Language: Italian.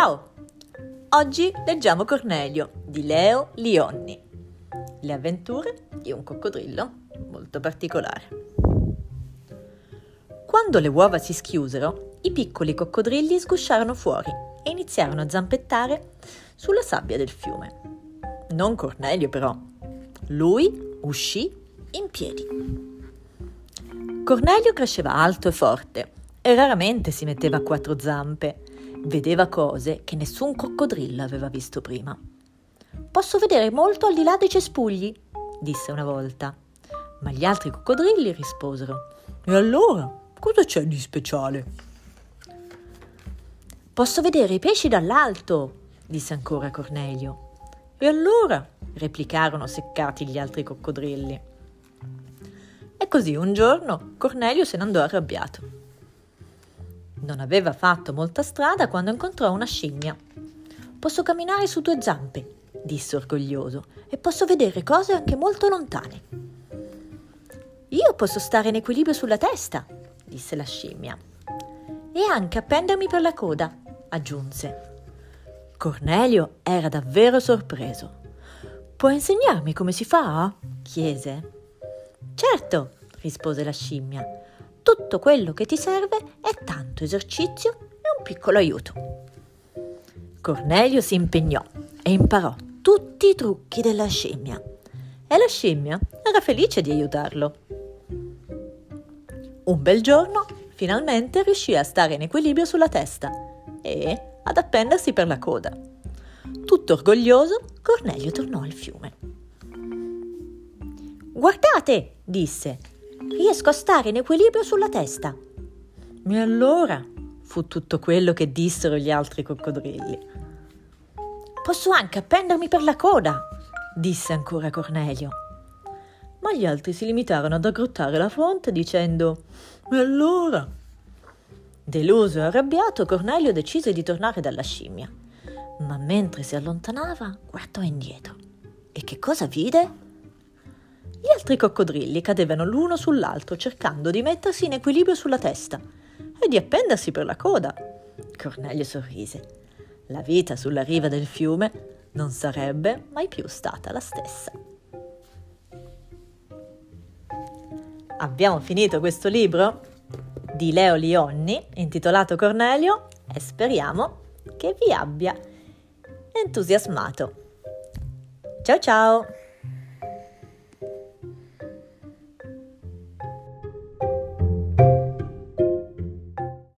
Ciao! Oggi leggiamo Cornelio di Leo Lionni. Le avventure di un coccodrillo molto particolare. Quando le uova si schiusero, i piccoli coccodrilli sgusciarono fuori e iniziarono a zampettare sulla sabbia del fiume. Non Cornelio però. Lui uscì in piedi. Cornelio cresceva alto e forte e raramente si metteva a quattro zampe. Vedeva cose che nessun coccodrillo aveva visto prima. Posso vedere molto al di là dei cespugli, disse una volta. Ma gli altri coccodrilli risposero. E allora, cosa c'è di speciale? Posso vedere i pesci dall'alto, disse ancora Cornelio. E allora? replicarono seccati gli altri coccodrilli. E così un giorno Cornelio se ne andò arrabbiato. Non aveva fatto molta strada quando incontrò una scimmia. Posso camminare su due zampe, disse orgoglioso, e posso vedere cose anche molto lontane. Io posso stare in equilibrio sulla testa, disse la scimmia. E anche appendermi per la coda, aggiunse. Cornelio era davvero sorpreso. Puoi insegnarmi come si fa? chiese. Certo, rispose la scimmia. Tutto quello che ti serve è tanto esercizio e un piccolo aiuto. Cornelio si impegnò e imparò tutti i trucchi della scimmia. E la scimmia era felice di aiutarlo. Un bel giorno, finalmente riuscì a stare in equilibrio sulla testa e ad appendersi per la coda. Tutto orgoglioso, Cornelio tornò al fiume. Guardate, disse, riesco a stare in equilibrio sulla testa. E allora? fu tutto quello che dissero gli altri coccodrilli. Posso anche appendermi per la coda, disse ancora Cornelio. Ma gli altri si limitarono ad aggrottare la fronte dicendo E allora? Deluso e arrabbiato, Cornelio decise di tornare dalla scimmia. Ma mentre si allontanava, guardò indietro. E che cosa vide? Gli altri coccodrilli cadevano l'uno sull'altro cercando di mettersi in equilibrio sulla testa e di appendersi per la coda. Cornelio sorrise. La vita sulla riva del fiume non sarebbe mai più stata la stessa. Abbiamo finito questo libro? di Leo Lionni intitolato Cornelio e speriamo che vi abbia entusiasmato. Ciao ciao!